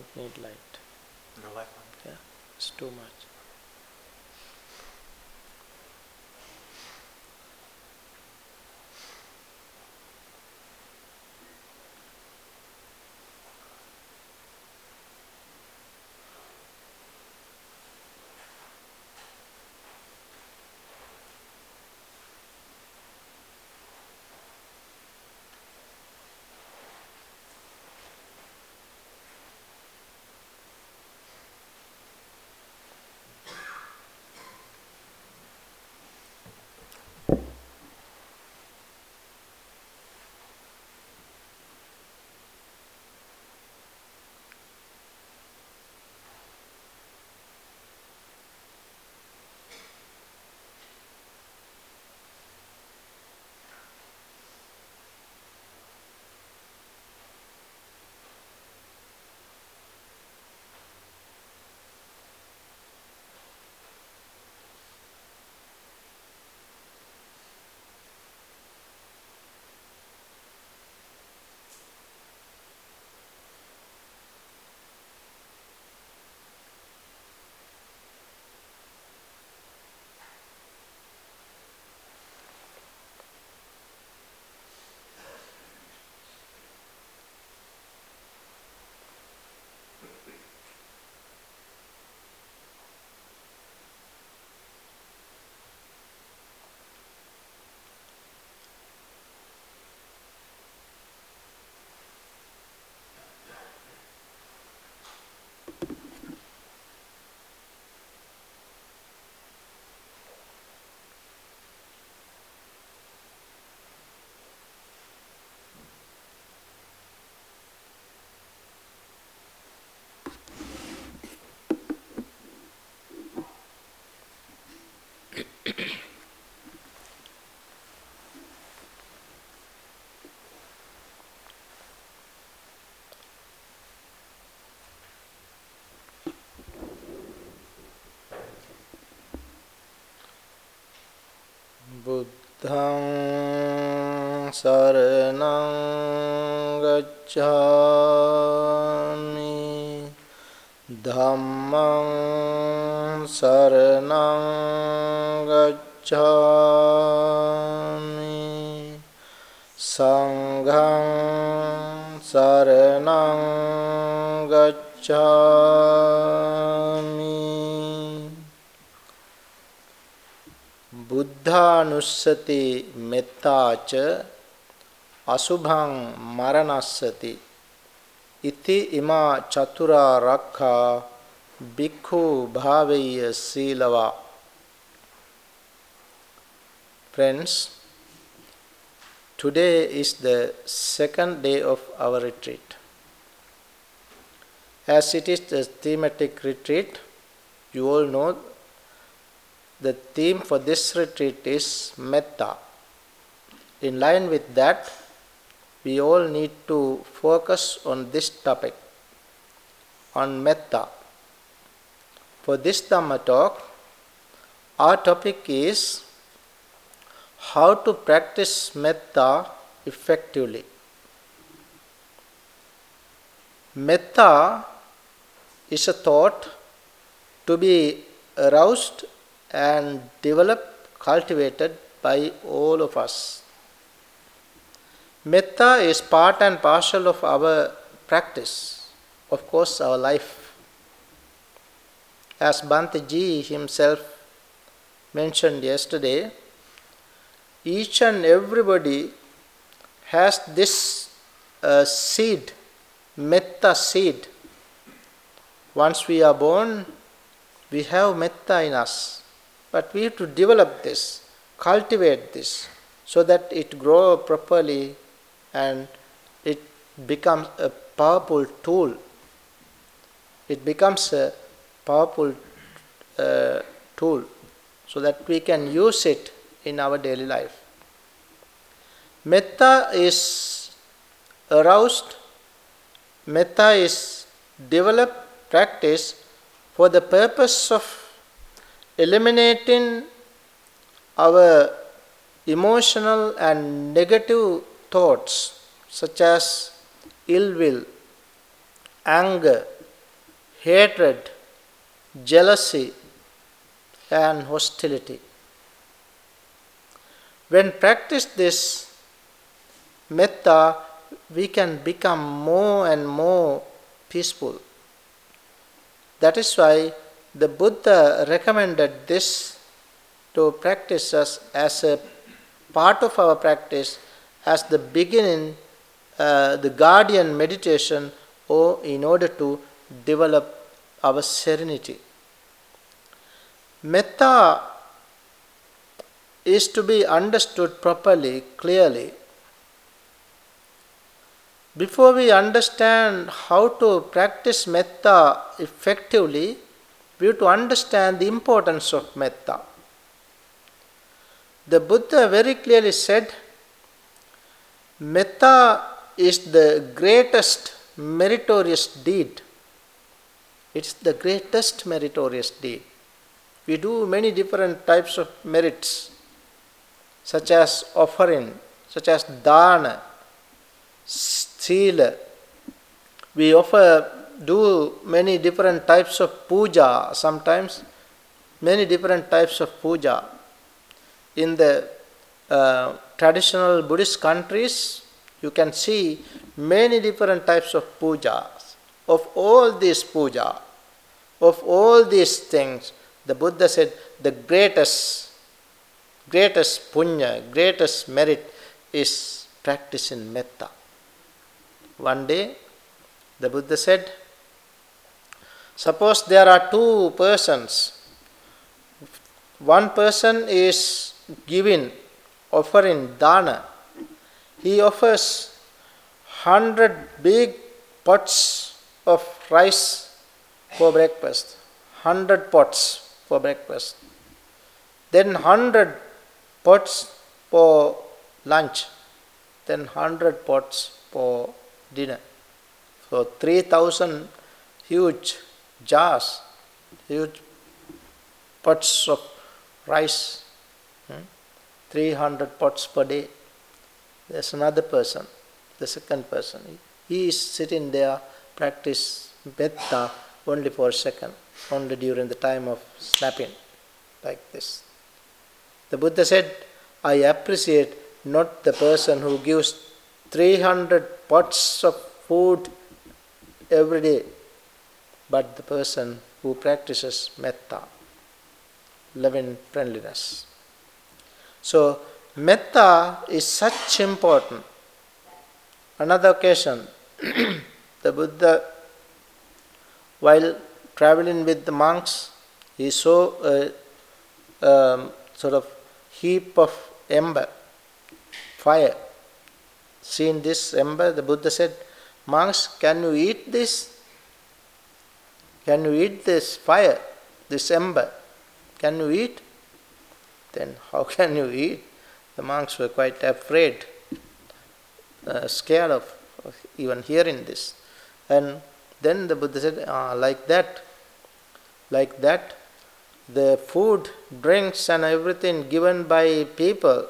I think we don't need light. No light Yeah, it's too much. बुद्धं शरणं गच्छामि। धम्मं शरणं गच्छामि। संघं शरणं गच्छामि। බුද්ධානුස්සති මෙත්තාච අසුභං මරණස්සති. ඉති ඉමා චතුරා රක්ඛා බික්ඛු භාවය සීලවා. Friends today is the second day of our retreat. As it is the thematic retreat you all know the theme for this retreat is metta. In line with that, we all need to focus on this topic, on metta. For this Dhamma talk, our topic is how to practice metta effectively. Metta is a thought to be aroused and developed, cultivated by all of us. Metta is part and parcel of our practice, of course, our life. As Bhante G himself mentioned yesterday, each and everybody has this uh, seed, metta seed. Once we are born, we have metta in us. But we have to develop this, cultivate this, so that it grow properly and it becomes a powerful tool. It becomes a powerful uh, tool so that we can use it in our daily life. Metta is aroused, metta is developed, practice for the purpose of eliminating our emotional and negative thoughts such as ill will, anger, hatred, jealousy, and hostility. When practice this metta, we can become more and more peaceful. That is why the Buddha recommended this to practice us as a part of our practice, as the beginning, uh, the guardian meditation, or in order to develop our serenity. Metta is to be understood properly, clearly. Before we understand how to practice metta effectively, we have to understand the importance of metta. The Buddha very clearly said, Metta is the greatest meritorious deed. It's the greatest meritorious deed. We do many different types of merits, such as offering, such as dana, sila. We offer, do many different types of puja sometimes, many different types of puja. In the uh, traditional Buddhist countries, you can see many different types of pujas. Of all these puja, of all these things, the Buddha said the greatest, greatest punya, greatest merit is practicing metta. One day, the Buddha said, Suppose there are two persons. One person is giving, offering dana. He offers hundred big pots of rice for breakfast. Hundred pots for breakfast, then 100 pots for lunch, then 100 pots for dinner. So 3000 huge jars, huge pots of rice, hmm? 300 pots per day. There's another person, the second person. He is sitting there, practice metta only for a second only during the time of snapping, like this. The Buddha said, I appreciate not the person who gives 300 pots of food every day, but the person who practices metta, loving friendliness. So, metta is such important. Another occasion, the Buddha, while traveling with the monks, he saw a um, sort of heap of ember, fire. Seeing this ember, the Buddha said, Monks, can you eat this? Can you eat this fire, this ember? Can you eat? Then how can you eat? The monks were quite afraid, uh, scared of, of even hearing this. And then the Buddha said, ah, like that, like that the food drinks and everything given by people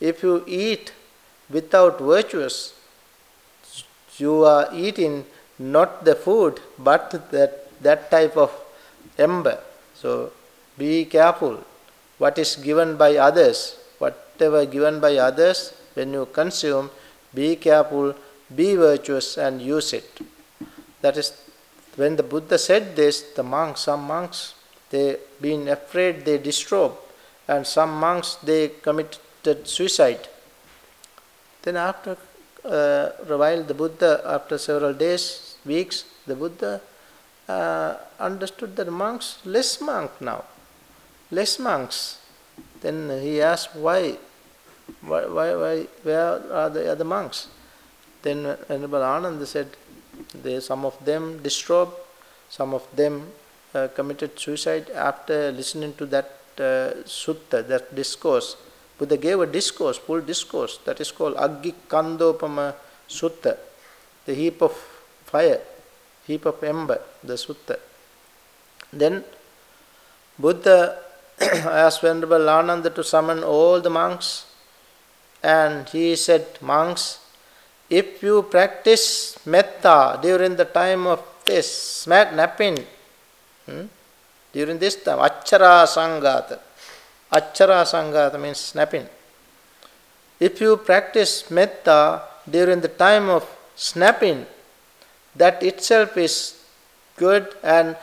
if you eat without virtuous you are eating not the food but that that type of ember. So be careful what is given by others. Whatever given by others when you consume be careful be virtuous and use it. That is when the Buddha said this, the monks, some monks, they being afraid, they disrobed, and some monks they committed suicide. Then after uh, a while, the Buddha, after several days, weeks, the Buddha uh, understood that monks, less monk now, less monks. Then he asked why, why, why, why where are the other monks? Then Venerable Ananda said, they, some of them disturbed, some of them uh, committed suicide after listening to that uh, sutta, that discourse. Buddha gave a discourse, full discourse, that is called Aggi Kandopama Sutta, the heap of fire, heap of ember, the sutta. Then Buddha asked Venerable Ananda to summon all the monks, and he said, Monks, if you practice metta during the time of this napping, hmm, during this time, achara sangata, achara sangata means snapping. If you practice metta during the time of snapping, that itself is good and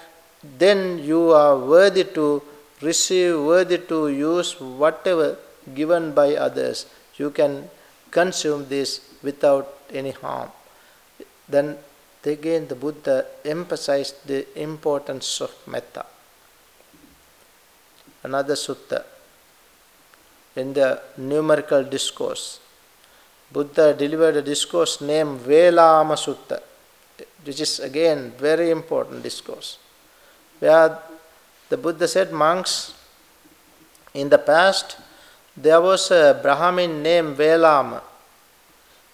then you are worthy to receive, worthy to use whatever given by others. You can consume this without any harm. Then again the Buddha emphasized the importance of metta. Another sutta in the numerical discourse. Buddha delivered a discourse named Velama Sutta, which is again very important discourse, where the Buddha said, monks, in the past there was a Brahmin named Velama.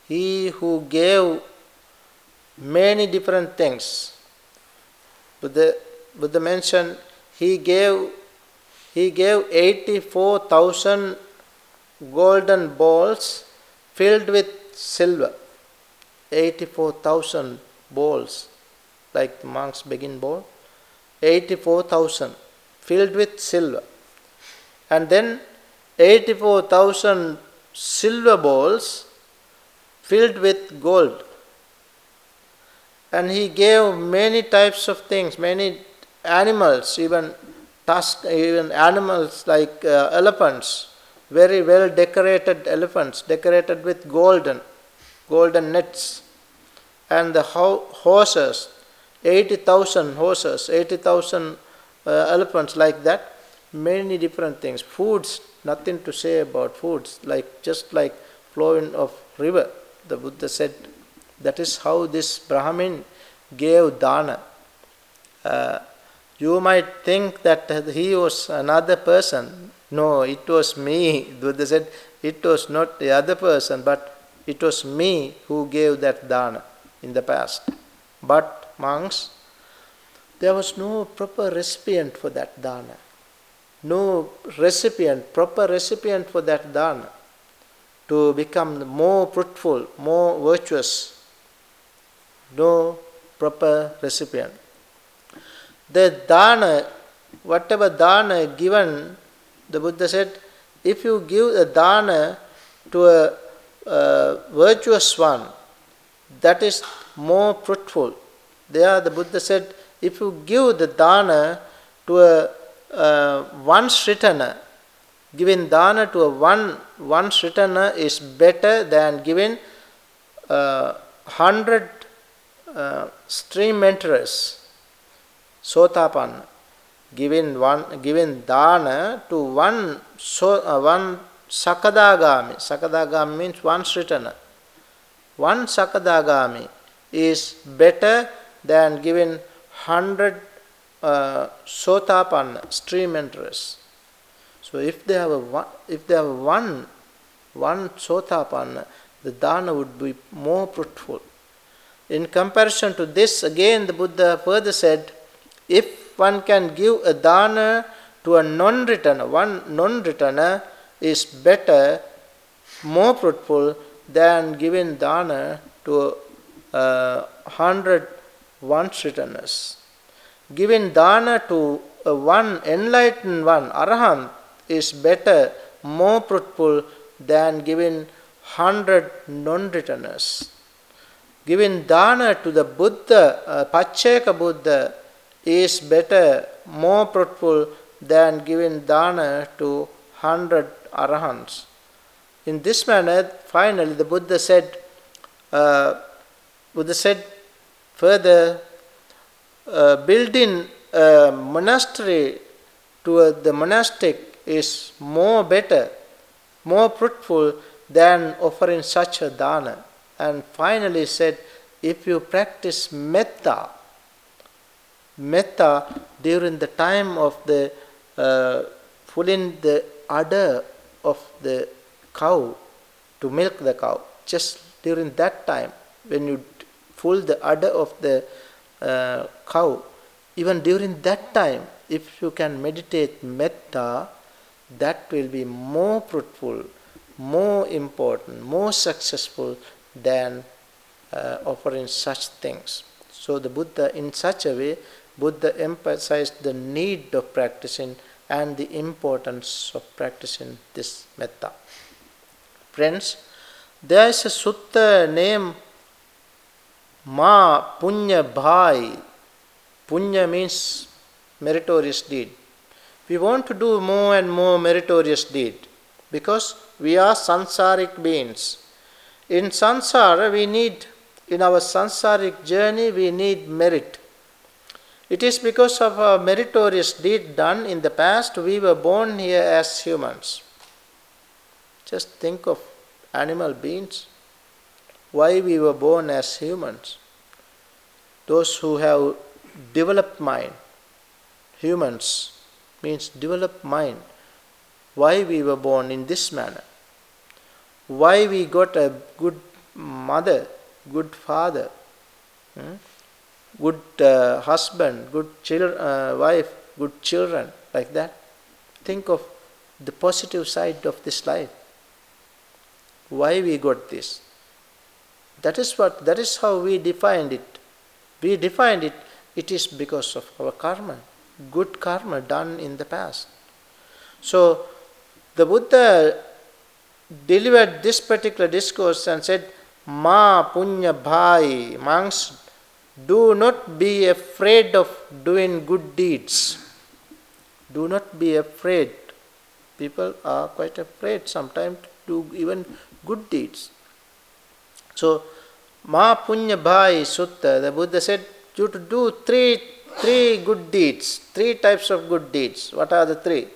He who gave many different things. Buddha, Buddha mentioned he gave he gave 84,000 golden balls filled with silver. 84,000 balls, like the monk's begin ball. 84,000 filled with silver. And then 84,000 silver balls filled with gold. And he gave many types of things, many animals, even tusk, even animals like uh, elephants, very well decorated elephants, decorated with golden, golden nets, and the ho- horses, 80,000 horses, 80,000 uh, elephants like that, many different things. Foods, nothing to say about foods, like just like flowing of river. The Buddha said that is how this Brahmin gave dana. Uh, you might think that he was another person. No, it was me. Buddha said it was not the other person, but it was me who gave that dana in the past. But monks, there was no proper recipient for that dana. No recipient, proper recipient for that dana to become more fruitful, more virtuous. No proper recipient. The dana, whatever dana given, the Buddha said, if you give a dana to a, a virtuous one, that is more fruitful. There, the Buddha said, if you give the dana to a uh, one sritana, giving dana to a one one sritana is better than giving uh, hundred uh, stream enterers. Sotapanna, giving one giving dana to one so uh, one sakadagami. Sakadagami means one sritana. One sakadagami is better than giving hundred uh, sotapanna stream enterers. So if they have a one, if they have one one sotapanna, the dana would be more fruitful. In comparison to this, again the Buddha further said, if one can give a dana to a non-returner, one non-returner is better, more fruitful than giving dana to uh, hundred once returners. Giving dana to uh, one enlightened one, arahant, is better, more fruitful than giving hundred non-returners. Giving dana to the Buddha, uh, Pacceka Buddha, is better, more fruitful than giving dana to hundred arahants. In this manner, finally, the Buddha said, uh, Buddha said further, uh, building a monastery to the monastic is more better, more fruitful than offering such a dana. And finally said, if you practice metta, metta during the time of the uh, pulling the udder of the cow to milk the cow, just during that time when you pull the udder of the uh, cow, even during that time, if you can meditate metta, that will be more fruitful, more important, more successful than uh, offering such things. So the Buddha, in such a way, Buddha emphasized the need of practicing and the importance of practicing this metta. Friends, there is a sutta named Ma Punya Bhai. Punya means meritorious deed. We want to do more and more meritorious deed because we are sansaric beings. In sansara, we need, in our sansaric journey, we need merit. It is because of a meritorious deed done in the past we were born here as humans. Just think of animal beings. Why we were born as humans? Those who have developed mind, humans means developed mind. Why we were born in this manner? Why we got a good mother, good father? Hmm? good uh, husband, good children, uh, wife, good children, like that. Think of the positive side of this life. Why we got this? That is what that is how we defined it. We defined it, it is because of our karma, good karma done in the past. So the Buddha delivered this particular discourse and said, Ma punya bhai, monks do not be afraid of doing good deeds. Do not be afraid. People are quite afraid sometimes to even good deeds. So, Ma Punya Bhai Sutta, the Buddha said, you to do three, three good deeds, three types of good deeds. What are the three?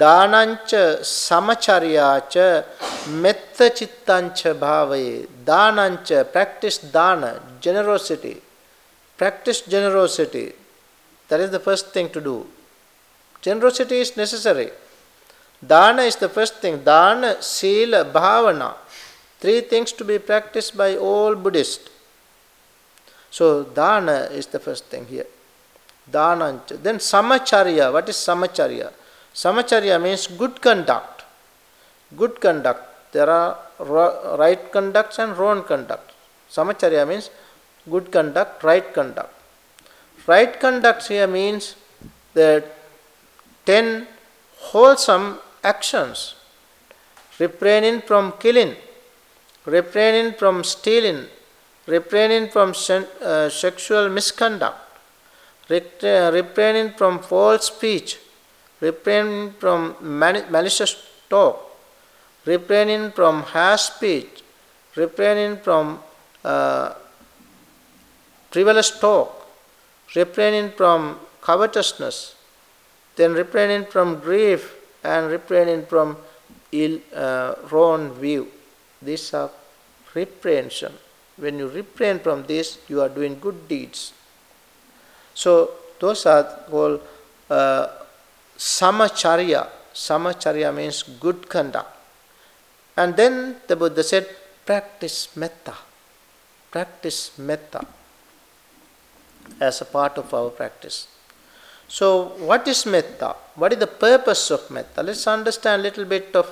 දානංච සමචර්යාච මෙත්ත චිත්තංච භාවයේ දානංච practice dana generosity practice generosity that is the first thing to do generosity is necessary dana is the first thing dana sila bhavana three things to be practiced by all buddhists so dana is the first thing here danancha then samacharya what is samacharya Samacharya means good conduct. Good conduct. There are right conduct and wrong conduct. Samacharya means good conduct, right conduct. Right conduct here means the ten wholesome actions. Refraining from killing, refraining from stealing, refraining from uh, sexual misconduct, refraining from false speech, refraining from malicious talk, refraining from harsh speech, refraining from uh, frivolous talk, refraining from covetousness, then refraining from grief and refraining from ill, uh, wrong view. These are reprehension. When you refrain from this, you are doing good deeds. So those are called uh, samacharya. Samacharya means good conduct. And then the Buddha said, practice metta. Practice metta as a part of our practice. So, what is metta? What is the purpose of metta? Let's understand a little bit of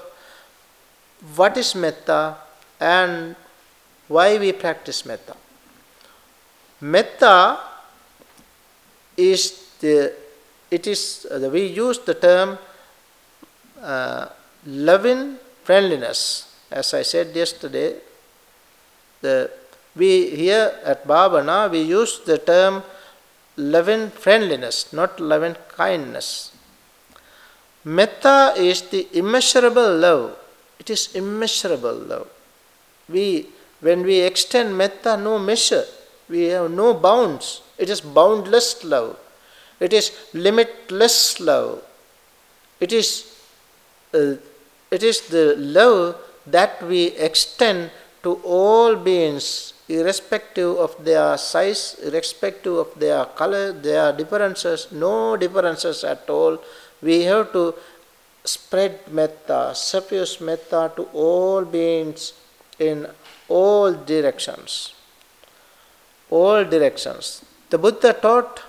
what is metta and why we practice metta. Metta is the it is uh, we use the term uh, loving friendliness. As I said yesterday, the we here at Bhavana we use the term loving friendliness, not loving kindness. Metta is the immeasurable love. It is immeasurable love. We when we extend metta, no measure. We have no bounds. It is boundless love. It is limitless love. It is, uh, it is the love that we extend to all beings, irrespective of their size, irrespective of their color, their differences, no differences at all. We have to spread metta, suffuse metta to all beings in all directions. All directions. The Buddha taught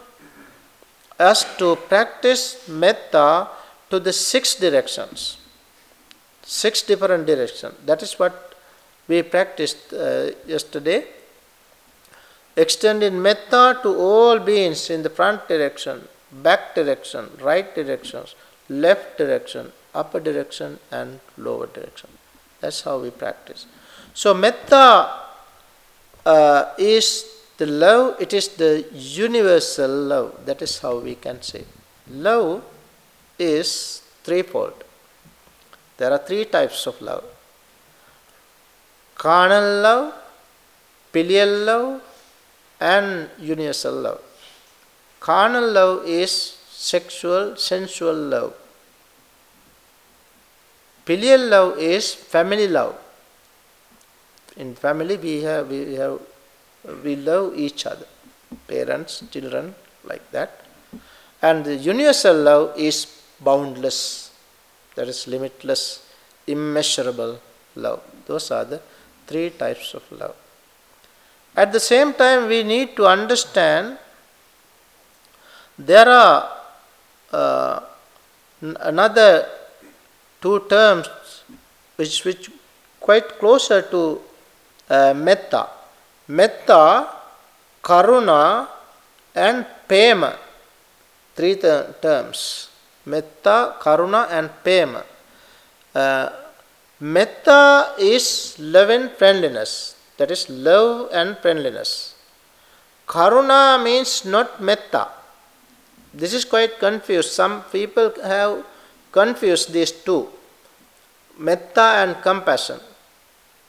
us to practice metta to the six directions. Six different directions. That is what we practiced uh, yesterday. extending metta to all beings in the front direction, back direction, right directions, left direction, upper direction, and lower direction. That's how we practice. So, metta uh, is the love, it is the universal love. That is how we can say. Love is threefold. There are three types of love carnal love, filial love, and universal love. Carnal love is sexual, sensual love. Filial love is family love. In family, we have we have we love each other, parents, children, like that. And the universal love is boundless, that is limitless, immeasurable love. Those are the three types of love. At the same time, we need to understand there are uh, another two terms which which quite closer to uh, metta. Metta, karuna, and pema. Three ter- terms. Metta, karuna, and pema. Uh, Metta is love and friendliness, that is, love and friendliness. Karuna means not metta. This is quite confused. Some people have confused these two metta and compassion.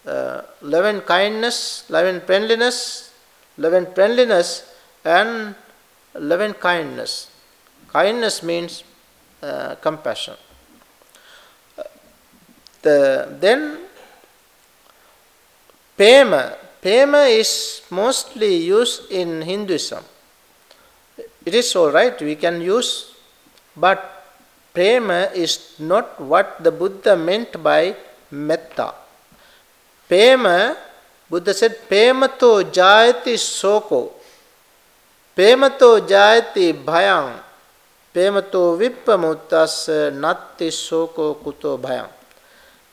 Uh, love and kindness, love and friendliness, love and friendliness, and love and kindness. Kindness means uh, compassion. The, then Pema. Pema is mostly used in Hinduism. It is all right, we can use, but Prema is not what the Buddha meant by metta. Pema, Buddha said, Pemato jayati soko, Pemato jayati bhayam, Pemato vippamuttassa natthi soko kuto bhayam.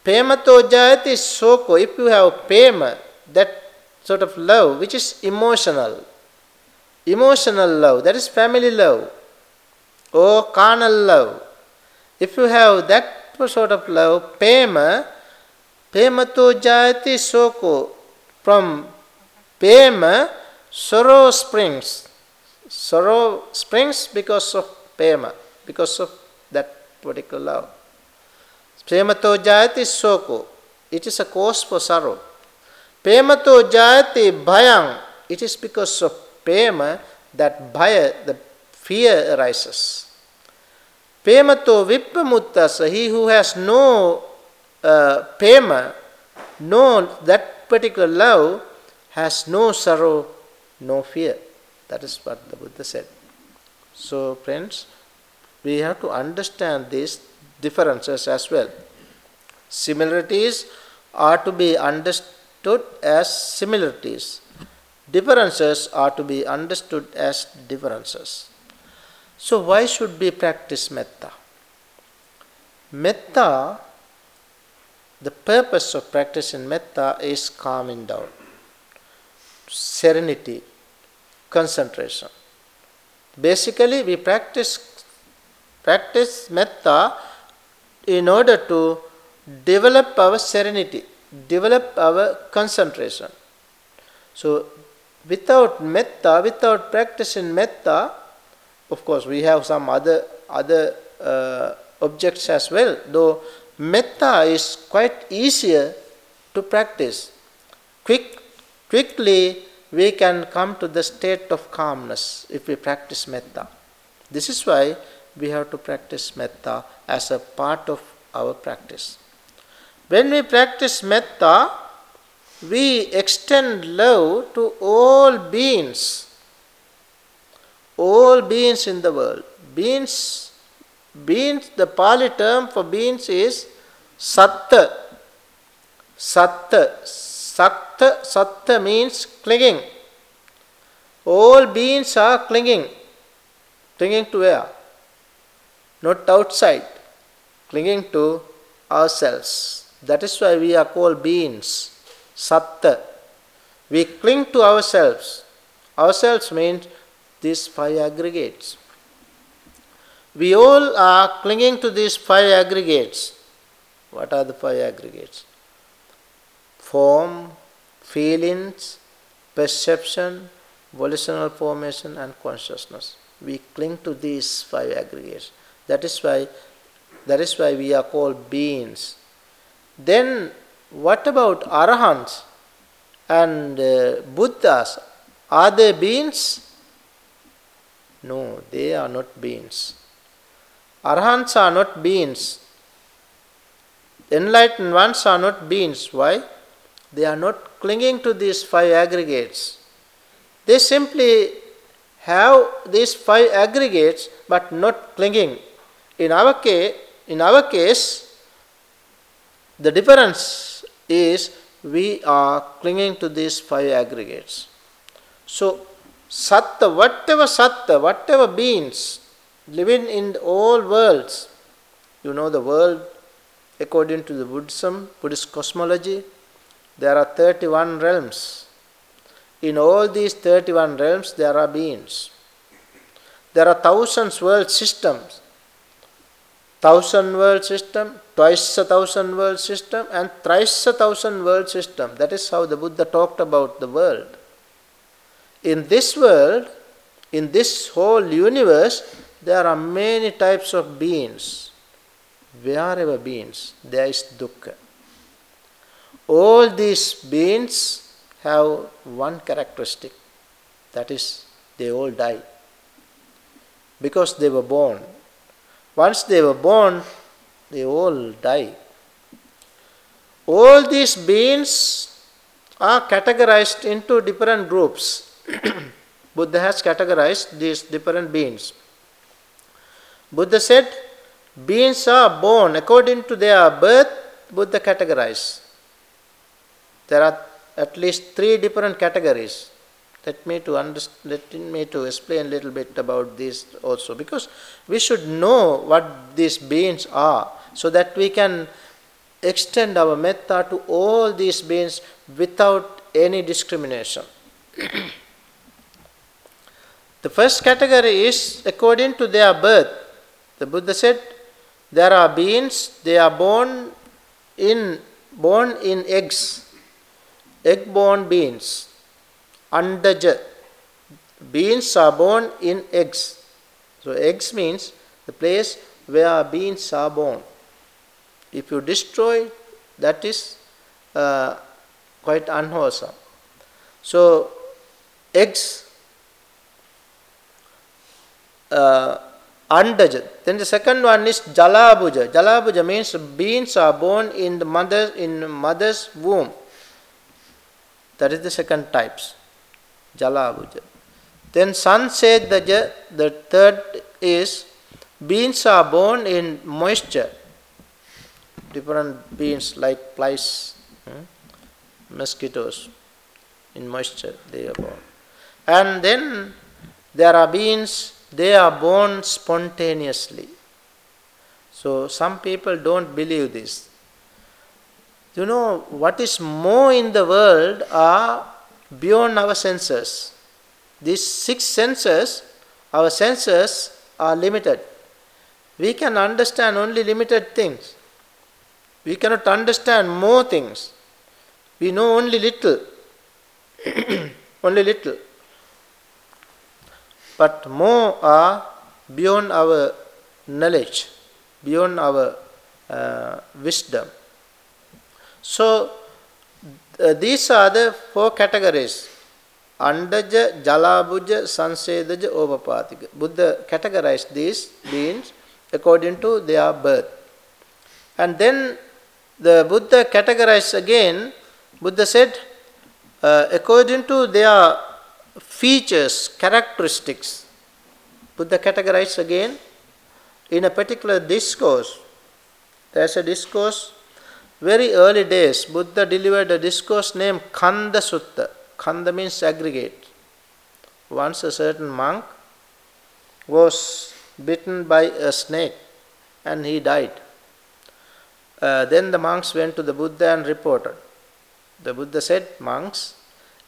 Pemato jayati soko. If you have pema, that sort of love which is emotional, emotional love, that is family love, or carnal love. If you have that sort of love, pema, pemato jayati soko. From pema, sorrow springs. Sorrow springs because of pema, because of that particular love. Premato jayati soko. It is a cause for sorrow. Premato jayati bhayam. It is because of prema that bhaya, the fear arises. Premato vippamuttasa. He who has no uh, prema, no that particular love, has no sorrow, no fear. That is what the Buddha said. So, friends, we have to understand this differences as well. Similarities are to be understood as similarities. Differences are to be understood as differences. So, why should we practice metta? Metta, the purpose of practicing metta is calming down, serenity, concentration. Basically, we practice practice metta in order to develop our serenity, develop our concentration. So, without metta, without practicing metta, of course, we have some other other uh, objects as well. Though metta is quite easier to practice. Quick, quickly, we can come to the state of calmness if we practice metta. This is why we have to practice metta as a part of our practice. When we practice metta, we extend love to all beings, all beings in the world. Beings, beings, the Pali term for beings is satta. Satta. Satta, satta means clinging. All beings are clinging. Clinging to where? Not outside, clinging to ourselves. That is why we are called beings, satta. We cling to ourselves. Ourselves means these five aggregates. We all are clinging to these five aggregates. What are the five aggregates? Form, feelings, perception, volitional formation, and consciousness. We cling to these five aggregates. That is why that is why we are called beings. Then what about arahants and uh, buddhas? Are they beings? No, they are not beings. Arahants are not beings. Enlightened ones are not beings. Why? They are not clinging to these five aggregates. They simply have these five aggregates but not clinging. In our case, in our case, the difference is we are clinging to these five aggregates. So, satta, whatever satta, whatever beings living in all worlds, you know the world according to the Buddhism, Buddhist cosmology, there are 31 realms. In all these 31 realms, there are beings. There are thousands world systems. Thousand world system, twice a thousand world system, and thrice a thousand world system. That is how the Buddha talked about the world. In this world, in this whole universe, there are many types of beings. Wherever beings, there is dukkha. All these beings have one characteristic that is, they all die because they were born. Once they were born, they all die. All these beings are categorized into different groups. Buddha has categorized these different beings. Buddha said, beings are born according to their birth, Buddha categorized. There are at least three different categories. Let me to understand, let me to explain a little bit about this also because we should know what these beings are so that we can extend our metta to all these beings without any discrimination. the first category is according to their birth. The Buddha said there are beings they are born in born in eggs egg born beings Andaja. Beans are born in eggs. So, eggs means the place where beans are born. If you destroy, that is uh, quite unwholesome. So, eggs uh, Andaja. Then the second one is Jalabuja. Jalabuja means beans are born in the mother in mother's womb. That is the second types. Jalabuja. Then Sansedaja, the third is beans are born in moisture. Different beans like flies, hmm? mosquitoes in moisture they are born. And then there are beans, they are born spontaneously. So some people don't believe this. You know what is more in the world are beyond our senses. These six senses, our senses are limited. We can understand only limited things. We cannot understand more things. We know only little. only little. But more are beyond our knowledge, beyond our uh, wisdom. So, uh, these are the four categories. Andaja, Jalabuja, Sansedaja, Ovapatika. Buddha categorized these beings according to their birth. And then the Buddha categorized again, Buddha said, uh, according to their features, characteristics. Buddha categorized again in a particular discourse. There's a discourse very early days, Buddha delivered a discourse named Khandha Sutta. Khandha means aggregate. Once a certain monk was bitten by a snake and he died. Uh, then the monks went to the Buddha and reported. The Buddha said, Monks,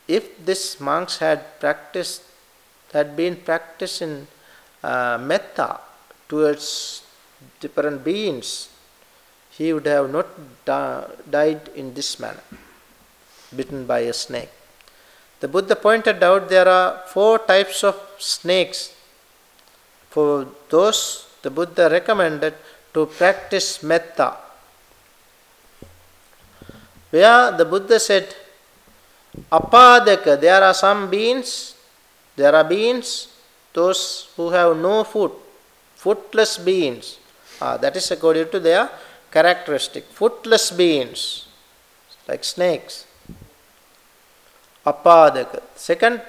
if this monks had practiced, had been practicing uh, metta towards different beings, he would have not di- died in this manner, bitten by a snake. The Buddha pointed out there are four types of snakes. For those, the Buddha recommended to practice metta. Where the Buddha said, apadaka, there are some beings, there are beings, those who have no foot, footless beings. Ah, that is according to their characteristic. Footless beings, like snakes. Apadaka. Second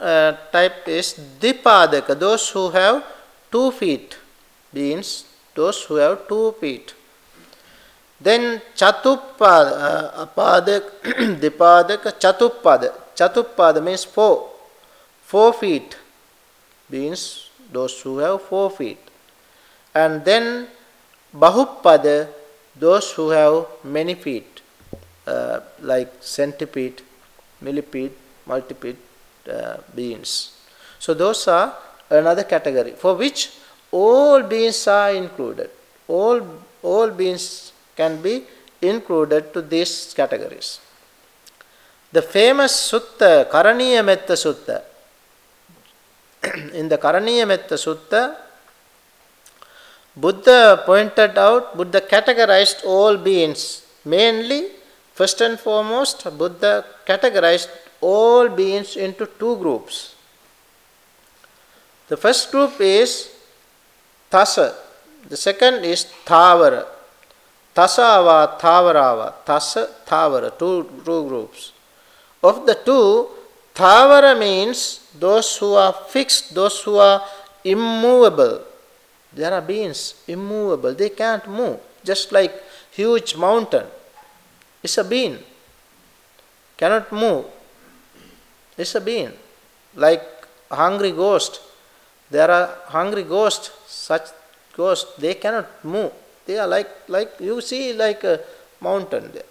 uh, type is dipadaka, those who have two feet, beings, those who have two feet. Then chatupada, uh, apadak, dipadaka, chatupada. Chatupada means four, four feet, beings, those who have four feet. And then bahupada, those who have many feet, uh, like centipede, millipede, multipede uh, beings. So those are another category for which all beings are included. All, all beings can be included to these categories. The famous Sutta, Karaniya Metta Sutta. In the Karaniya Metta Sutta, Buddha pointed out, Buddha categorized all beings. Mainly, first and foremost, Buddha categorized all beings into two groups. The first group is Tasa, the second is Thavara. Tasava, Thavarava, Tasa, Thavara, two, two groups. Of the two, Thavara means those who are fixed, those who are immovable there are beings immovable, they can't move. Just like huge mountain. It's a being. Cannot move. It's a being. Like a hungry ghost. There are hungry ghosts, such ghosts, they cannot move. They are like like you see like a mountain there.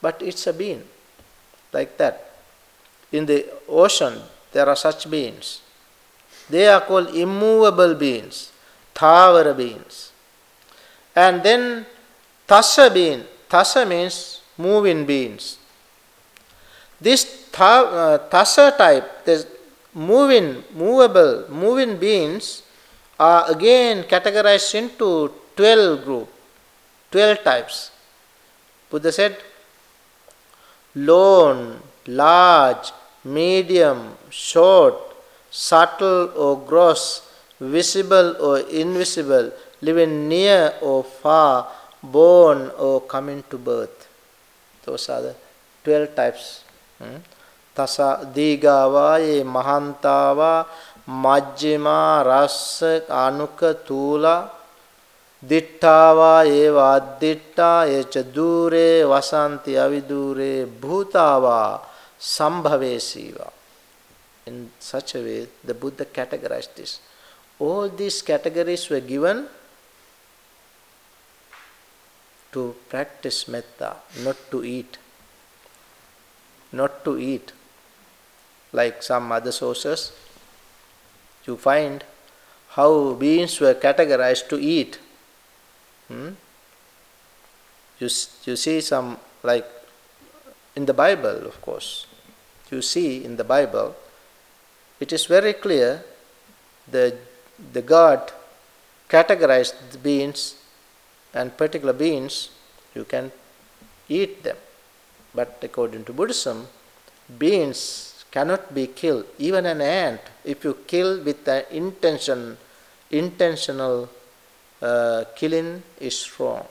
But it's a being. Like that. In the ocean there are such beings. They are called immovable beings. Thavara beings. And then Tasa being. Tasa means moving beings. This uh, Tasa type, this moving, movable, moving beings are again categorized into 12 group, 12 types. Buddha said, lone, large, medium, short, subtle or gross, visible or invisible, living near or far, born or coming to birth. Those are the 12 types. Hmm? Tasa Digava, Mahantava, Majjima, Rasa, Anuka, Tula, Dittava, Eva Additta, Echa Dure, Vasanti Avidure, Bhutava, Sambhave Siva. In such a way, the Buddha categorized this all these categories were given to practice metta, not to eat. Not to eat. Like some other sources, you find how beings were categorized to eat. Hmm? You, you see some, like in the Bible, of course, you see in the Bible, it is very clear the the god categorized the beings and particular beings, you can eat them. But according to Buddhism, beings cannot be killed. Even an ant, if you kill with an intention, intentional uh, killing is wrong.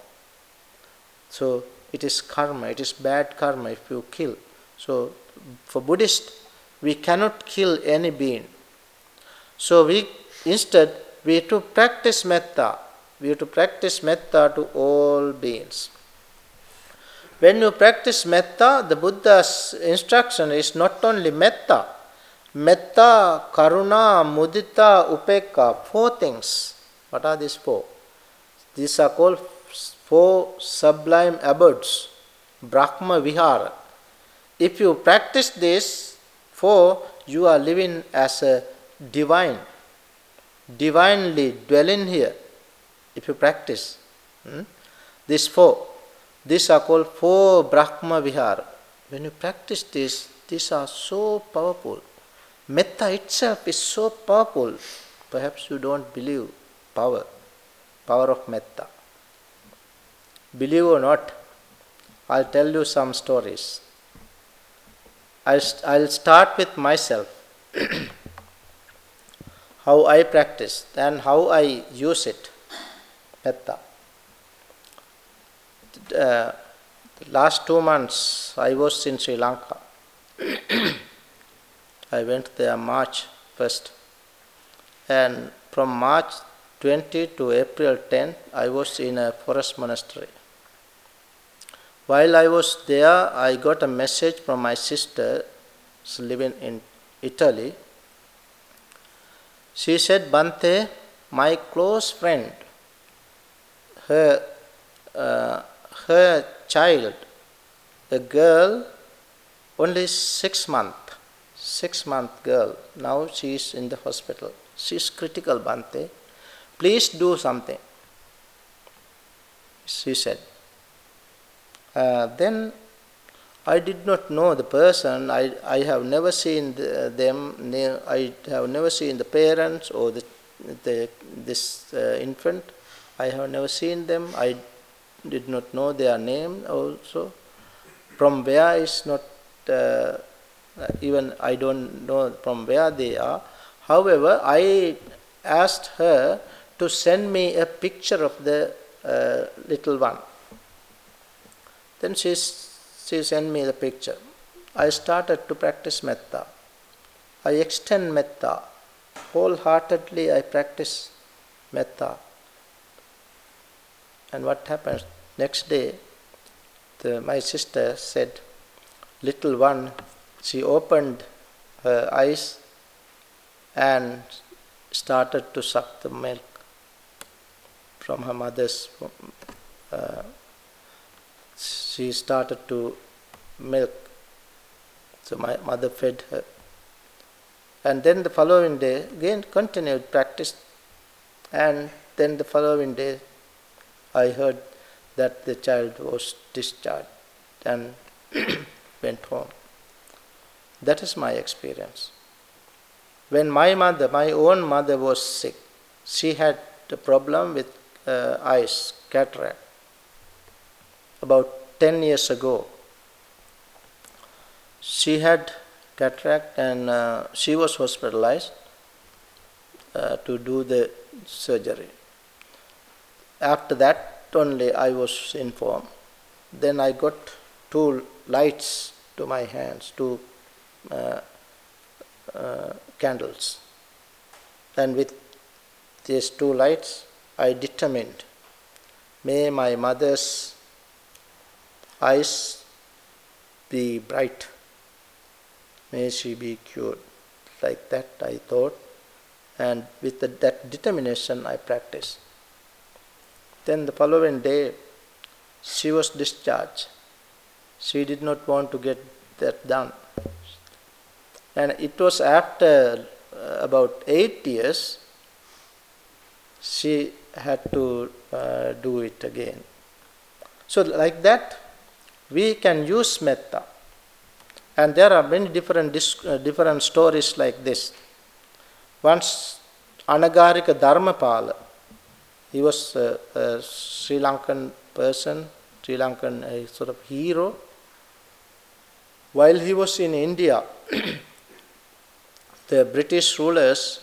So it is karma, it is bad karma if you kill. So for Buddhist, we cannot kill any being. So we Instead, we have to practice metta. We have to practice metta to all beings. When you practice metta, the Buddha's instruction is not only metta, metta, karuna, mudita, upekka, four things. What are these four? These are called four sublime abodes, Brahma Vihara. if you practice this, four, you are living as a divine, divinely dwelling here. If you practice hmm? these four, these are called four Brahma Vihara. When you practice this, these are so powerful. Metta itself is so powerful. Perhaps you don't believe power, power of metta. Believe or not, I'll tell you some stories. I'll, I'll start with myself, how I practice and how I use it, metta. Uh, last two months I was in Sri Lanka. I went there March 1st. And from March 20 to April 10, I was in a forest monastery. While I was there, I got a message from my sister living in Italy. She said, Bhante, my close friend, her, uh, her child, a girl, only six months, six month girl, now she is in the hospital. She is critical, Bhante. Please do something. She said. Uh, then I did not know the person. I, I have never seen the, them. I have never seen the parents or the, the this uh, infant. I have never seen them. I did not know their name also. From where is not uh, even I don't know from where they are. However, I asked her to send me a picture of the uh, little one. Then she, she sent me the picture. I started to practice metta. I extend metta. Wholeheartedly, I practice metta. And what happens? Next day, the, my sister said, Little one, she opened her eyes and started to suck the milk from her mother's uh, she started to milk. So my mother fed her. And then the following day, again continued practice. And then the following day, I heard that the child was discharged and went home. That is my experience. When my mother, my own mother, was sick, she had a problem with uh, eyes, cataract about 10 years ago. She had cataract and uh, she was hospitalized uh, to do the surgery. After that, only I was informed. Then I got two lights to my hands, two uh, uh candles. And with these two lights, I determined may my mother's eyes be bright. May she be cured. Like that I thought, and with the, that determination I practiced. Then the following day, she was discharged. She did not want to get that done. And it was after uh, about eight years, she had to uh, do it again. So, like that, we can use metta. And there are many different, uh, different stories like this. Once Anagarika Dharmapala, he was a, a Sri Lankan person, Sri Lankan a sort of hero. While he was in India, the British rulers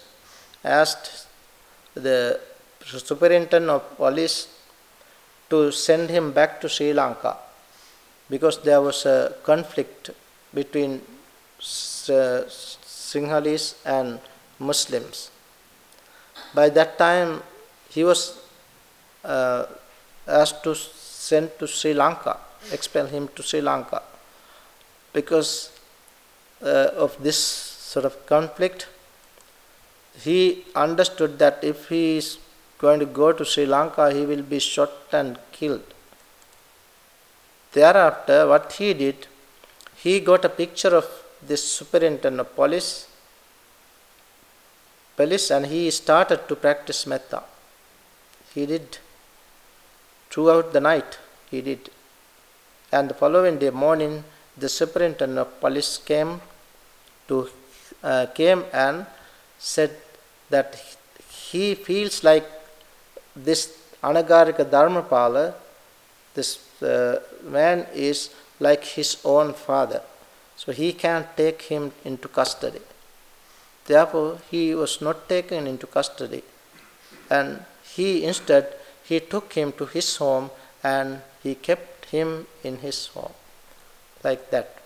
asked the superintendent of police to send him back to Sri Lanka because there was a conflict between Sinhalese and Muslims. By that time, he was uh, asked to send to Sri Lanka, expel him to Sri Lanka, because uh, of this sort of conflict. He understood that if he is going to go to Sri Lanka, he will be shot and killed. Thereafter, what he did, he got a picture of this superintendent of police, police and he started to practice metta. He did throughout the night, he did. And the following day morning, the superintendent of police came to uh, came and said that he feels like this Anagarika Dharmapala, this uh, man is like his own father. So he can't take him into custody. Therefore, he was not taken into custody. And he instead, he took him to his home and he kept him in his home. Like that.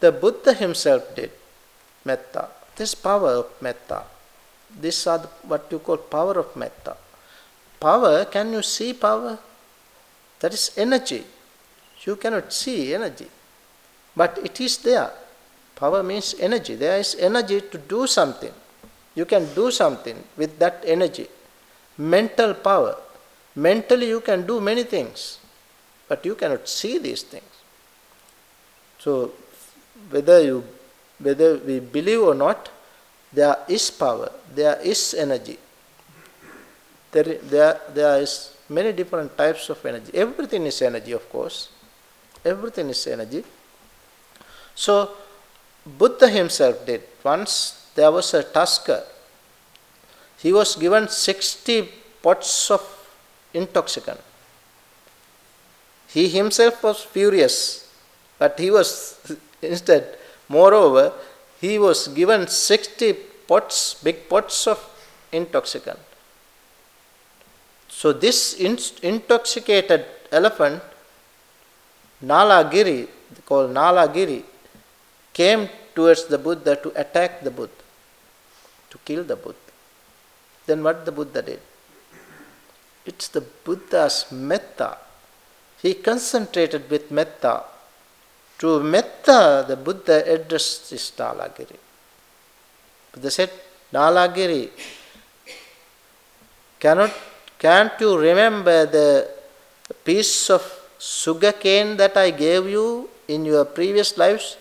The Buddha himself did metta. This power of metta. These are the, what you call power of metta. Power, can you see power? That is energy. You cannot see energy. But it is there. Power means energy. There is energy to do something. You can do something with that energy. Mental power. Mentally, you can do many things, but you cannot see these things. So, whether you whether we believe or not, there is power, there is energy. There, there, there is many different types of energy. Everything is energy, of course. Everything is energy. So, Buddha himself did. Once there was a tusker. He was given 60 pots of intoxicant. He himself was furious, but he was instead Moreover, he was given 60 pots, big pots of intoxicant. So, this intoxicated elephant, Nalagiri, called Nalagiri, came towards the Buddha to attack the Buddha, to kill the Buddha. Then what the Buddha did? It's the Buddha's metta. He concentrated with metta to metta, the Buddha addressed this Nalagiri. Buddha said, Nalagiri, cannot, can't you remember the piece of sugar cane that I gave you in your previous lives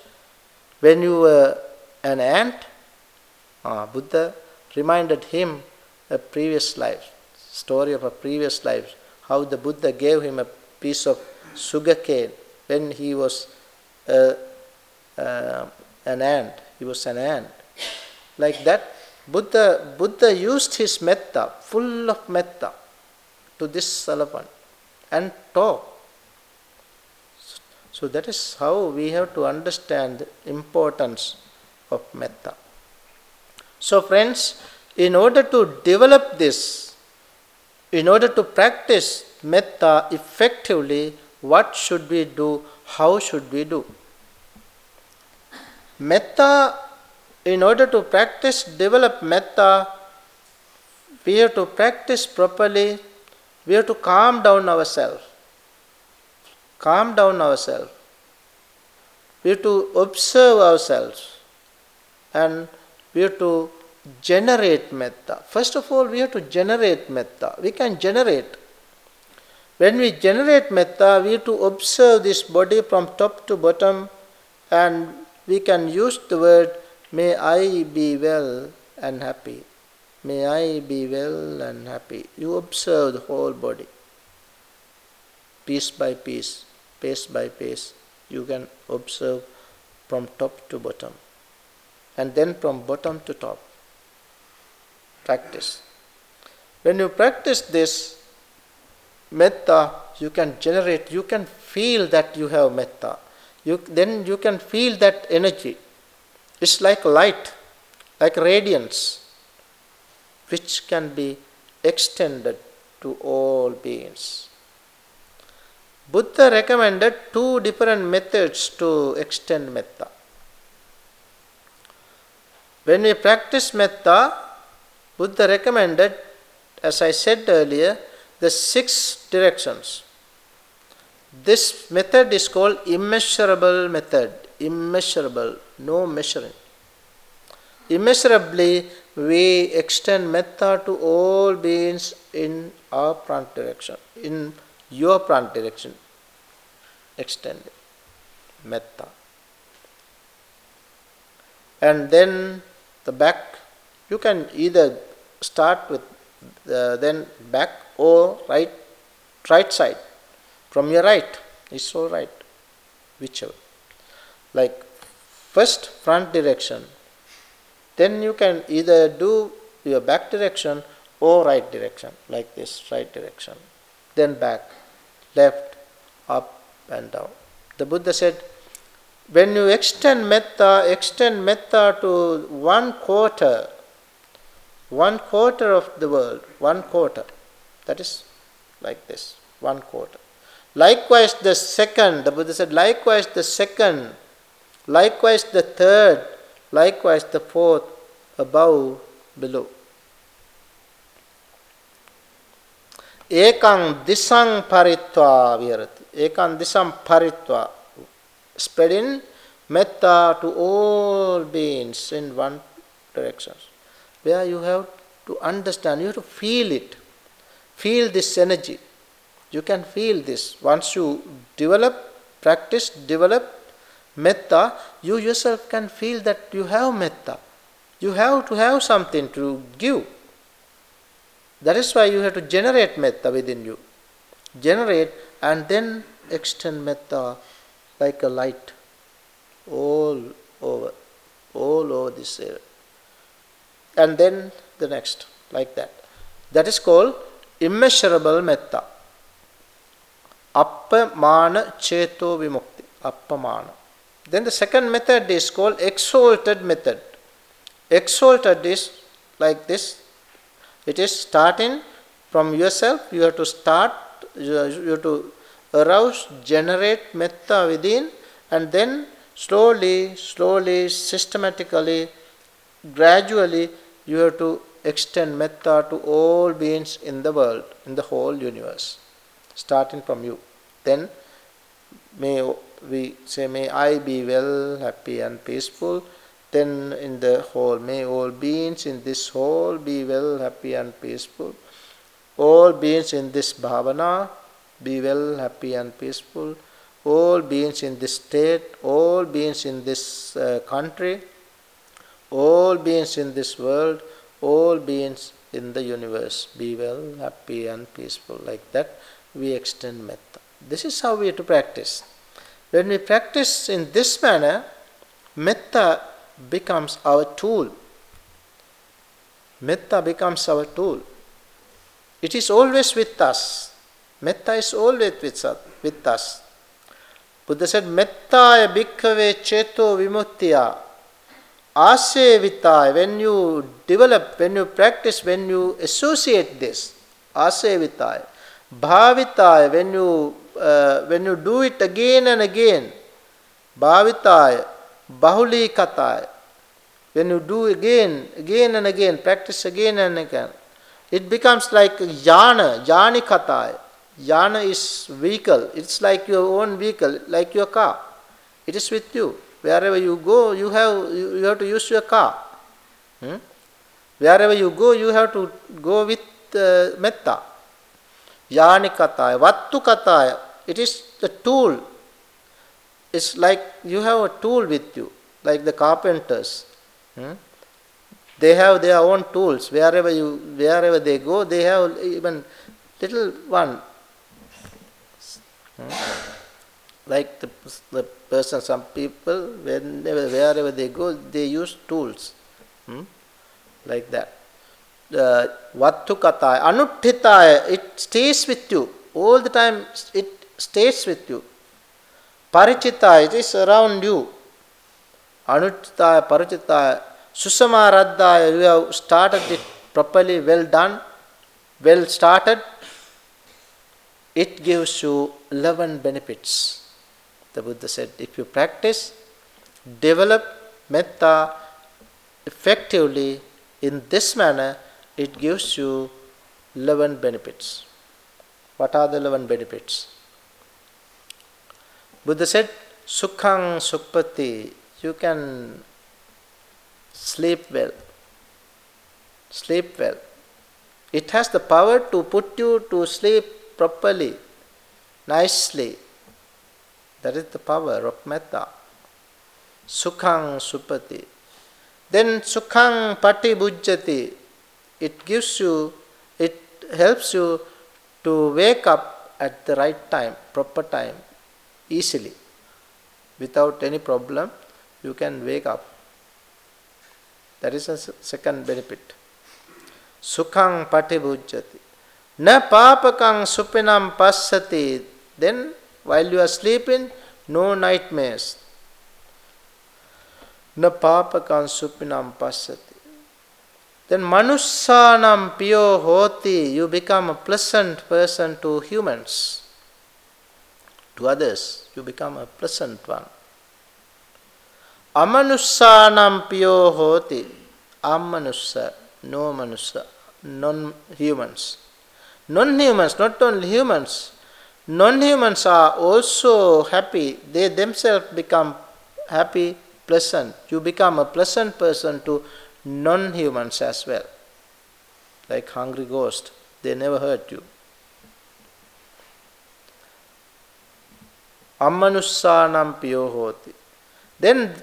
when you were an ant? Ah, Buddha reminded him a previous life, story of a previous life, how the Buddha gave him a piece of sugar cane when he was uh, uh, an ant. He was an ant. Like that, Buddha, Buddha used his metta, full of metta, to this elephant and talk. So that is how we have to understand the importance of metta. So, friends, in order to develop this, in order to practice metta effectively, what should we do? How should we do? Metta, in order to practice, develop metta, we have to practice properly, we have to calm down ourselves. Calm down ourselves. We have to observe ourselves and we have to generate metta. First of all, we have to generate metta. We can generate. When we generate metta, we have to observe this body from top to bottom and we can use the word, May I be well and happy. May I be well and happy. You observe the whole body. Piece by piece, pace by pace, you can observe from top to bottom. And then from bottom to top. Practice. When you practice this metta, you can generate, you can feel that you have metta you, then you can feel that energy. It's like light, like radiance, which can be extended to all beings. Buddha recommended two different methods to extend metta. When we practice metta, Buddha recommended, as I said earlier, the six directions. This method is called immeasurable method. Immeasurable, no measuring. Immeasurably, we extend metta to all beings in our prana direction, in your prana direction. Extend metta. And then the back, you can either start with the, then back or right, right side. From your right, it's all right, whichever. Like first front direction, then you can either do your back direction or right direction, like this, right direction. Then back, left, up and down. The Buddha said, when you extend metta, extend metta to one quarter, one quarter of the world, one quarter. That is like this, one quarter. Likewise, the second, the Buddha said, likewise, the second, likewise, the third, likewise, the fourth, above, below. Ekang disang paritva virati. Ekang disang paritva. Spreading metta to all beings in one direction. Where you have to understand, you have to feel it. Feel this energy. You can feel this. Once you develop, practice, develop metta, you yourself can feel that you have metta. You have to have something to give. That is why you have to generate metta within you. Generate and then extend metta like a light all over, all over this area. And then the next, like that. That is called immeasurable metta. Appamana cheto vimukti. Appamana. Then the second method is called exalted method. Exalted is like this. It is starting from yourself. You have to start, you have to arouse, generate metta within, and then slowly, slowly, systematically, gradually, you have to extend metta to all beings in the world, in the whole universe, starting from you. Then, may we say, May I be well, happy, and peaceful. Then, in the whole, may all beings in this whole be well, happy, and peaceful. All beings in this bhavana be well, happy, and peaceful. All beings in this state, all beings in this uh, country, all beings in this world, all beings in the universe be well, happy, and peaceful. Like that, we extend metta. This is how we have to practice. When we practice in this manner, metta becomes our tool. Metta becomes our tool. It is always with us. Metta is always with us. With us. Buddha said, Mettaya bhikkhave cheto vimuttiya. Asevitaya, when you develop, when you practice, when you associate this, asevitaya. Bhavitaya, when you, uh, when you do it again and again, bhavitaya, bahulikataya, when you do again, again and again, practice again and again, it becomes like jana, janikataya. Jana is vehicle. It's like your own vehicle, like your car. It is with you. Wherever you go, you have you, you have to use your car. Hmm? Wherever you go, you have to go with uh, metta. Yanikataya, Vattukataya. It is the tool. It's like you have a tool with you, like the carpenters. Hmm? They have their own tools. Wherever you wherever they go, they have even little one Hmm? Like the, the person, some people, whenever, wherever they go, they use tools. Hmm? Like that. Uh, Vattukataya, Anuttitaya, it stays with you. All the time it stays with you. Parichitaya, it is around you. Anuttitaya, Parichitaya, Susamaradhaya, you have started it properly, well done, well started, it gives you 11 benefits. The Buddha said, if you practice, develop metta effectively in this manner, it gives you 11 benefits. What are the 11 benefits? Buddha said, Sukhang supati, you can sleep well. Sleep well. It has the power to put you to sleep properly, nicely. That is the power of metta. Sukhang supati. Then sukhang pati bujjati. It gives you, it helps you to wake up at the right time, proper time, easily. Without any problem, you can wake up. That is a second benefit. Sukhang pati bujjati. Na papakang supinam passati. Then while you are sleeping, no nightmares. Na papakam supinam passati. Then manussanam piyo hoti, you become a pleasant person to humans. To others, you become a pleasant one. Amanussanam piyo hoti, amanussa, no manusa, non-humans. Non-humans, not only humans, non-humans are also happy. They themselves become happy pleasant. You become a pleasant person to non humans as well. Like hungry ghost, they never hurt you. Ammanussanam piyohoti. Then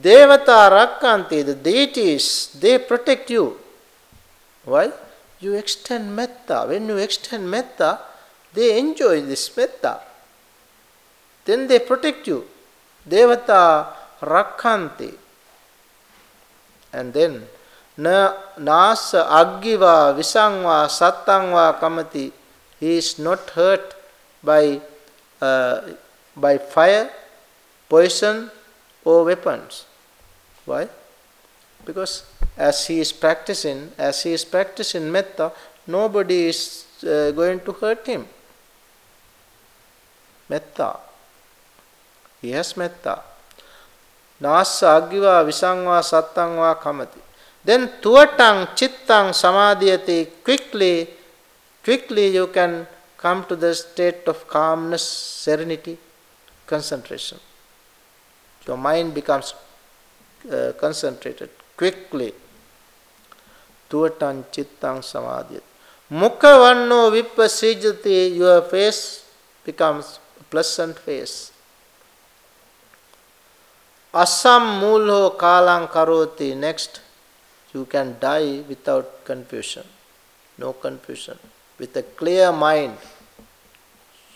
Devata Rakkanti, the deities, they protect you. Why? You extend metta. When you extend metta, they enjoy this metta. Then they protect you. Devata rakhanti. And then na nasa aggiva visangva sattangva kamati. He is not hurt by uh, by fire, poison, or weapons. Why? Because as he is practicing, as he is practicing metta, nobody is uh, going to hurt him. Metta. He has metta. Nasa aggiva visangva sattangva kamati. Then tuvatang chittang samadhyati quickly, quickly you can come to the state of calmness, serenity, concentration. Your mind becomes uh, concentrated quickly. Tuvatang chittang samadhyati. Mukhavanno vipasijati, your face becomes a pleasant face. Asam mulho kalang karoti. Next, you can die without confusion. No confusion. With a clear mind,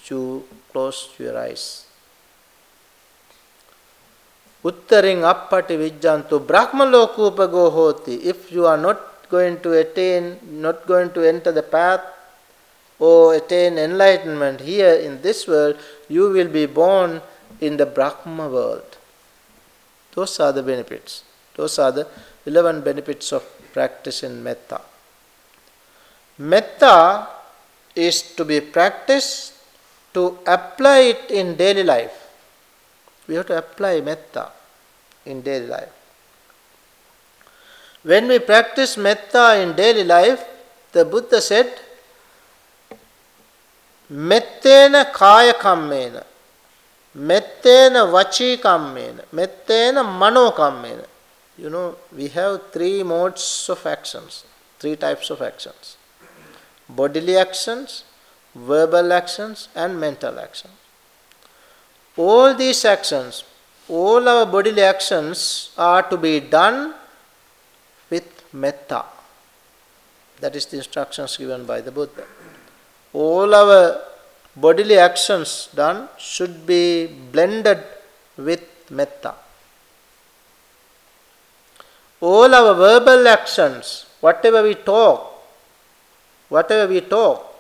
you close your eyes. Uttaring appati vijjantu brahmalokupago hoti. If you are not going to attain, not going to enter the path or attain enlightenment here in this world, you will be born in the Brahma world. Those are the benefits. Those are the 11 benefits of practicing metta. Metta is to be practiced to apply it in daily life. We have to apply metta in daily life. When we practice metta in daily life, the Buddha said, Mettena kaya kammena Mettena vachi kammena, mettena mano kammena. You know, we have three modes of actions, three types of actions bodily actions, verbal actions, and mental actions. All these actions, all our bodily actions are to be done with metta. That is the instructions given by the Buddha. All our bodily actions done should be blended with metta. All our verbal actions, whatever we talk, whatever we talk,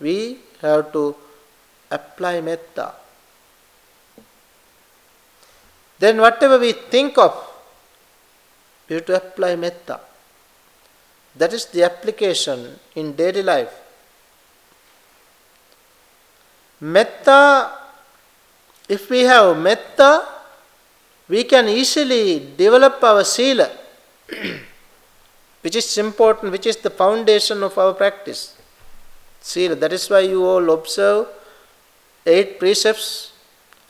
we have to apply metta. Then, whatever we think of, we have to apply metta. That is the application in daily life. Metta, if we have metta, we can easily develop our sila, which is important, which is the foundation of our practice. Sila. That is why you all observe eight precepts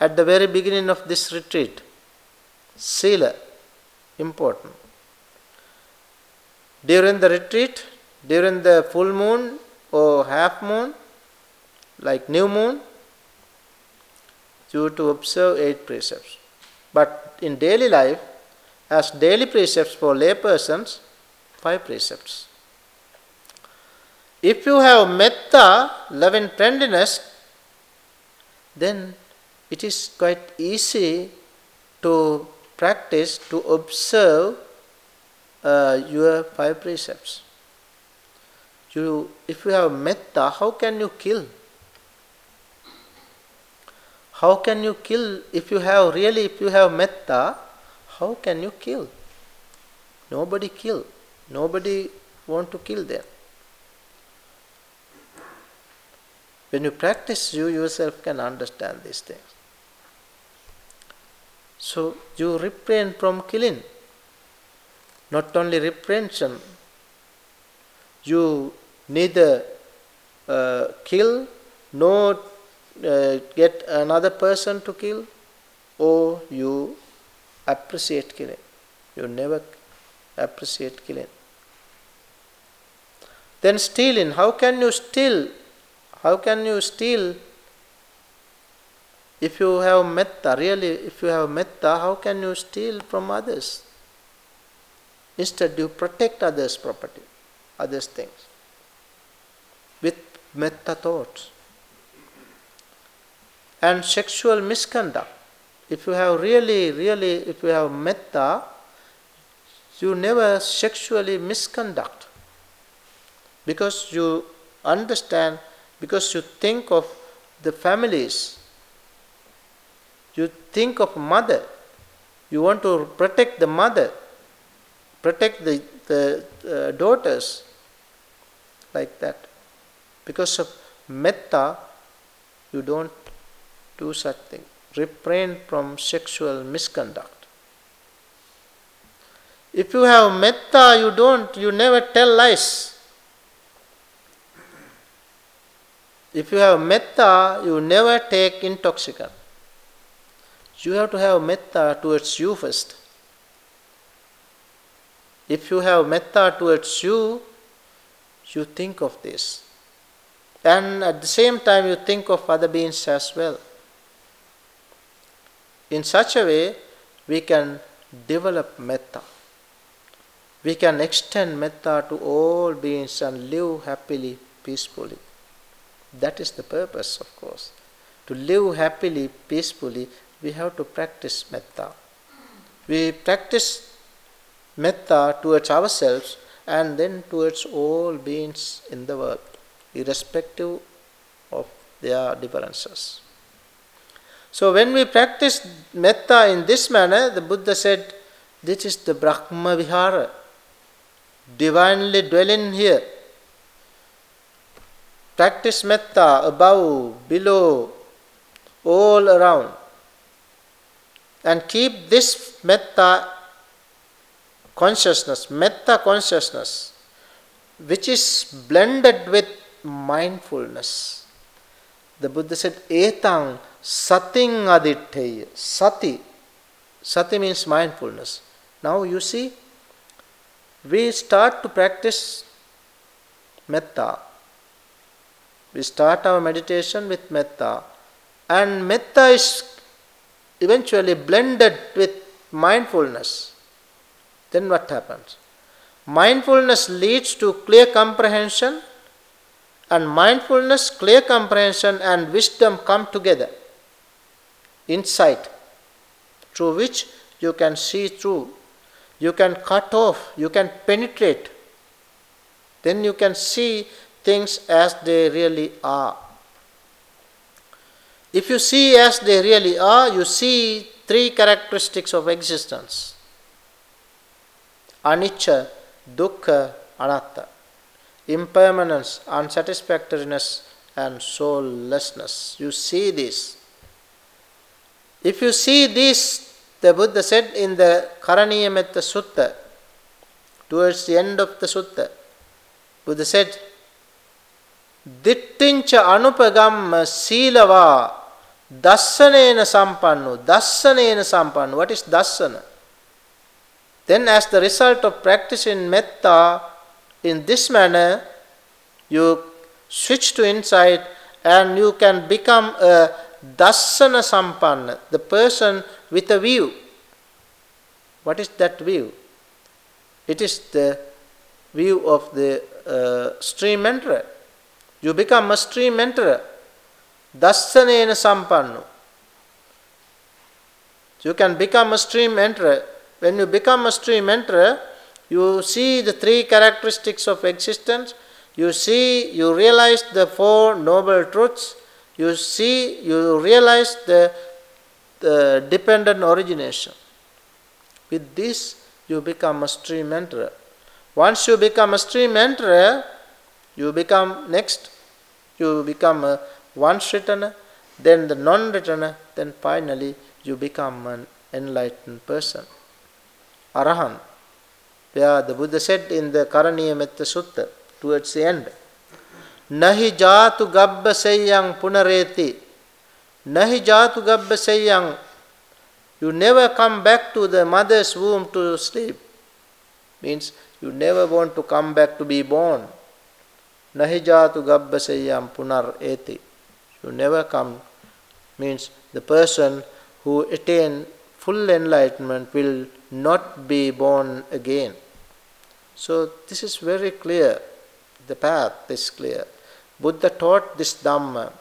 at the very beginning of this retreat. Sila, important. During the retreat, during the full moon or half moon, like new moon, you to observe eight precepts. But in daily life, as daily precepts for laypersons, five precepts. If you have metta, love and friendliness, then it is quite easy to practice, to observe uh, your five precepts. You, if you have metta, how can you kill? How can you kill if you have really, if you have metta, how can you kill? Nobody kill. Nobody want to kill them. When you practice, you yourself can understand these things. So you refrain from killing. Not only reprehension, you neither uh, kill nor uh, get another person to kill or you appreciate killing. You never appreciate killing. Then stealing. How can you steal? How can you steal if you have metta? Really, if you have metta, how can you steal from others? Instead, you protect others' property, others' things with metta thoughts. And sexual misconduct. If you have really, really, if you have metta, you never sexually misconduct because you understand, because you think of the families, you think of mother, you want to protect the mother, protect the, the uh, daughters, like that. Because of metta, you don't do such thing. Refrain from sexual misconduct. If you have metta, you don't, you never tell lies. If you have metta, you never take intoxicant. You have to have metta towards you first. If you have metta towards you, you think of this. And at the same time, you think of other beings as well. In such a way, we can develop metta. We can extend metta to all beings and live happily, peacefully. That is the purpose, of course. To live happily, peacefully, we have to practice metta. We practice metta towards ourselves and then towards all beings in the world, irrespective of their differences. So, when we practice metta in this manner, the Buddha said, This is the Brahma Vihara divinely dwelling here. Practice metta above, below, all around. And keep this metta consciousness, metta consciousness, which is blended with mindfulness. The Buddha said, Etang sating aditteya. Sati. Sati means mindfulness. Now you see, we start to practice metta. We start our meditation with metta, and metta is eventually blended with mindfulness. Then what happens? Mindfulness leads to clear comprehension, and mindfulness, clear comprehension, and wisdom come together. Insight, through which you can see through you can cut off, you can penetrate. Then you can see things as they really are. If you see as they really are, you see three characteristics of existence anicca, dukkha, anatta. Impermanence, unsatisfactoriness, and soullessness. You see this. If you see this the Buddha said in the Karaniyametta Sutta, towards the end of the Sutta, Buddha said, Dittincha anupagamma silava dassanena sampannu. Dassanena sampannu. What is dassana? Then, as the result of practicing metta in this manner, you switch to insight and you can become a Dassana Sampanna, the person with a view. What is that view? It is the view of the uh, stream enterer. You become a stream enterer. Dassanena Sampanno. You can become a stream enterer. When you become a stream enterer, you see the three characteristics of existence, you see, you realize the four noble truths, you see, you realize the, the dependent origination. With this, you become a stream enterer. Once you become a stream enterer, you become next, you become once returner, then the non returner, then finally you become an enlightened person. Arahant. Where the Buddha said in the Karaniya Metta Sutta, towards the end, Nahi jatu gabba seyyang punareti. Nahi jatu gabba seyyang. You never come back to the mother's womb to sleep. Means you never want to come back to be born. Nahi jatu gabba seyyam punar eti. You never come. Means the person who attain full enlightenment will not be born again. So this is very clear. The path is clear. Buddha taught this Dhamma,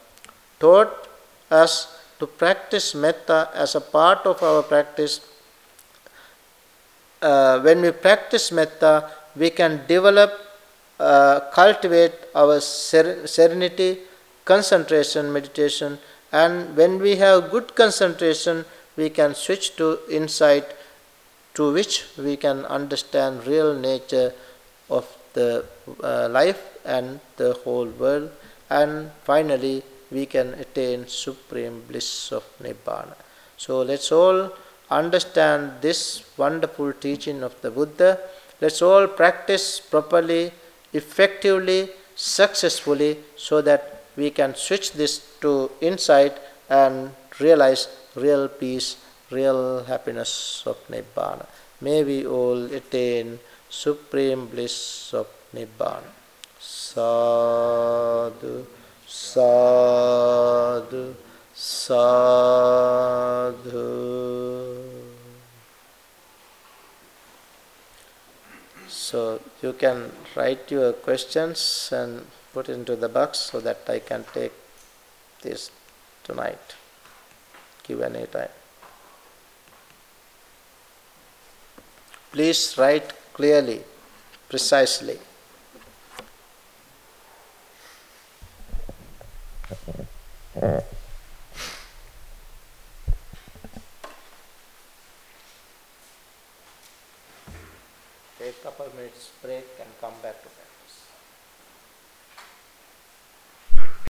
taught us to practice metta as a part of our practice. Uh, when we practice metta, we can develop, uh, cultivate our ser- serenity, concentration, meditation, and when we have good concentration, we can switch to insight to which we can understand real nature of the uh, life and the whole world. And finally we can attain supreme bliss of nibbana. So let's all understand this wonderful teaching of the buddha. Let's all practice properly effectively successfully so that we can switch this to insight and realize real peace real happiness of nibbana may we all attain supreme bliss of Nibbana. Sadhu, sadhu, sadhu. So you can write your questions and put it into the box so that I can take this tonight. Q&A time. Please write clearly, precisely. Uh, couple minutes break and come back to.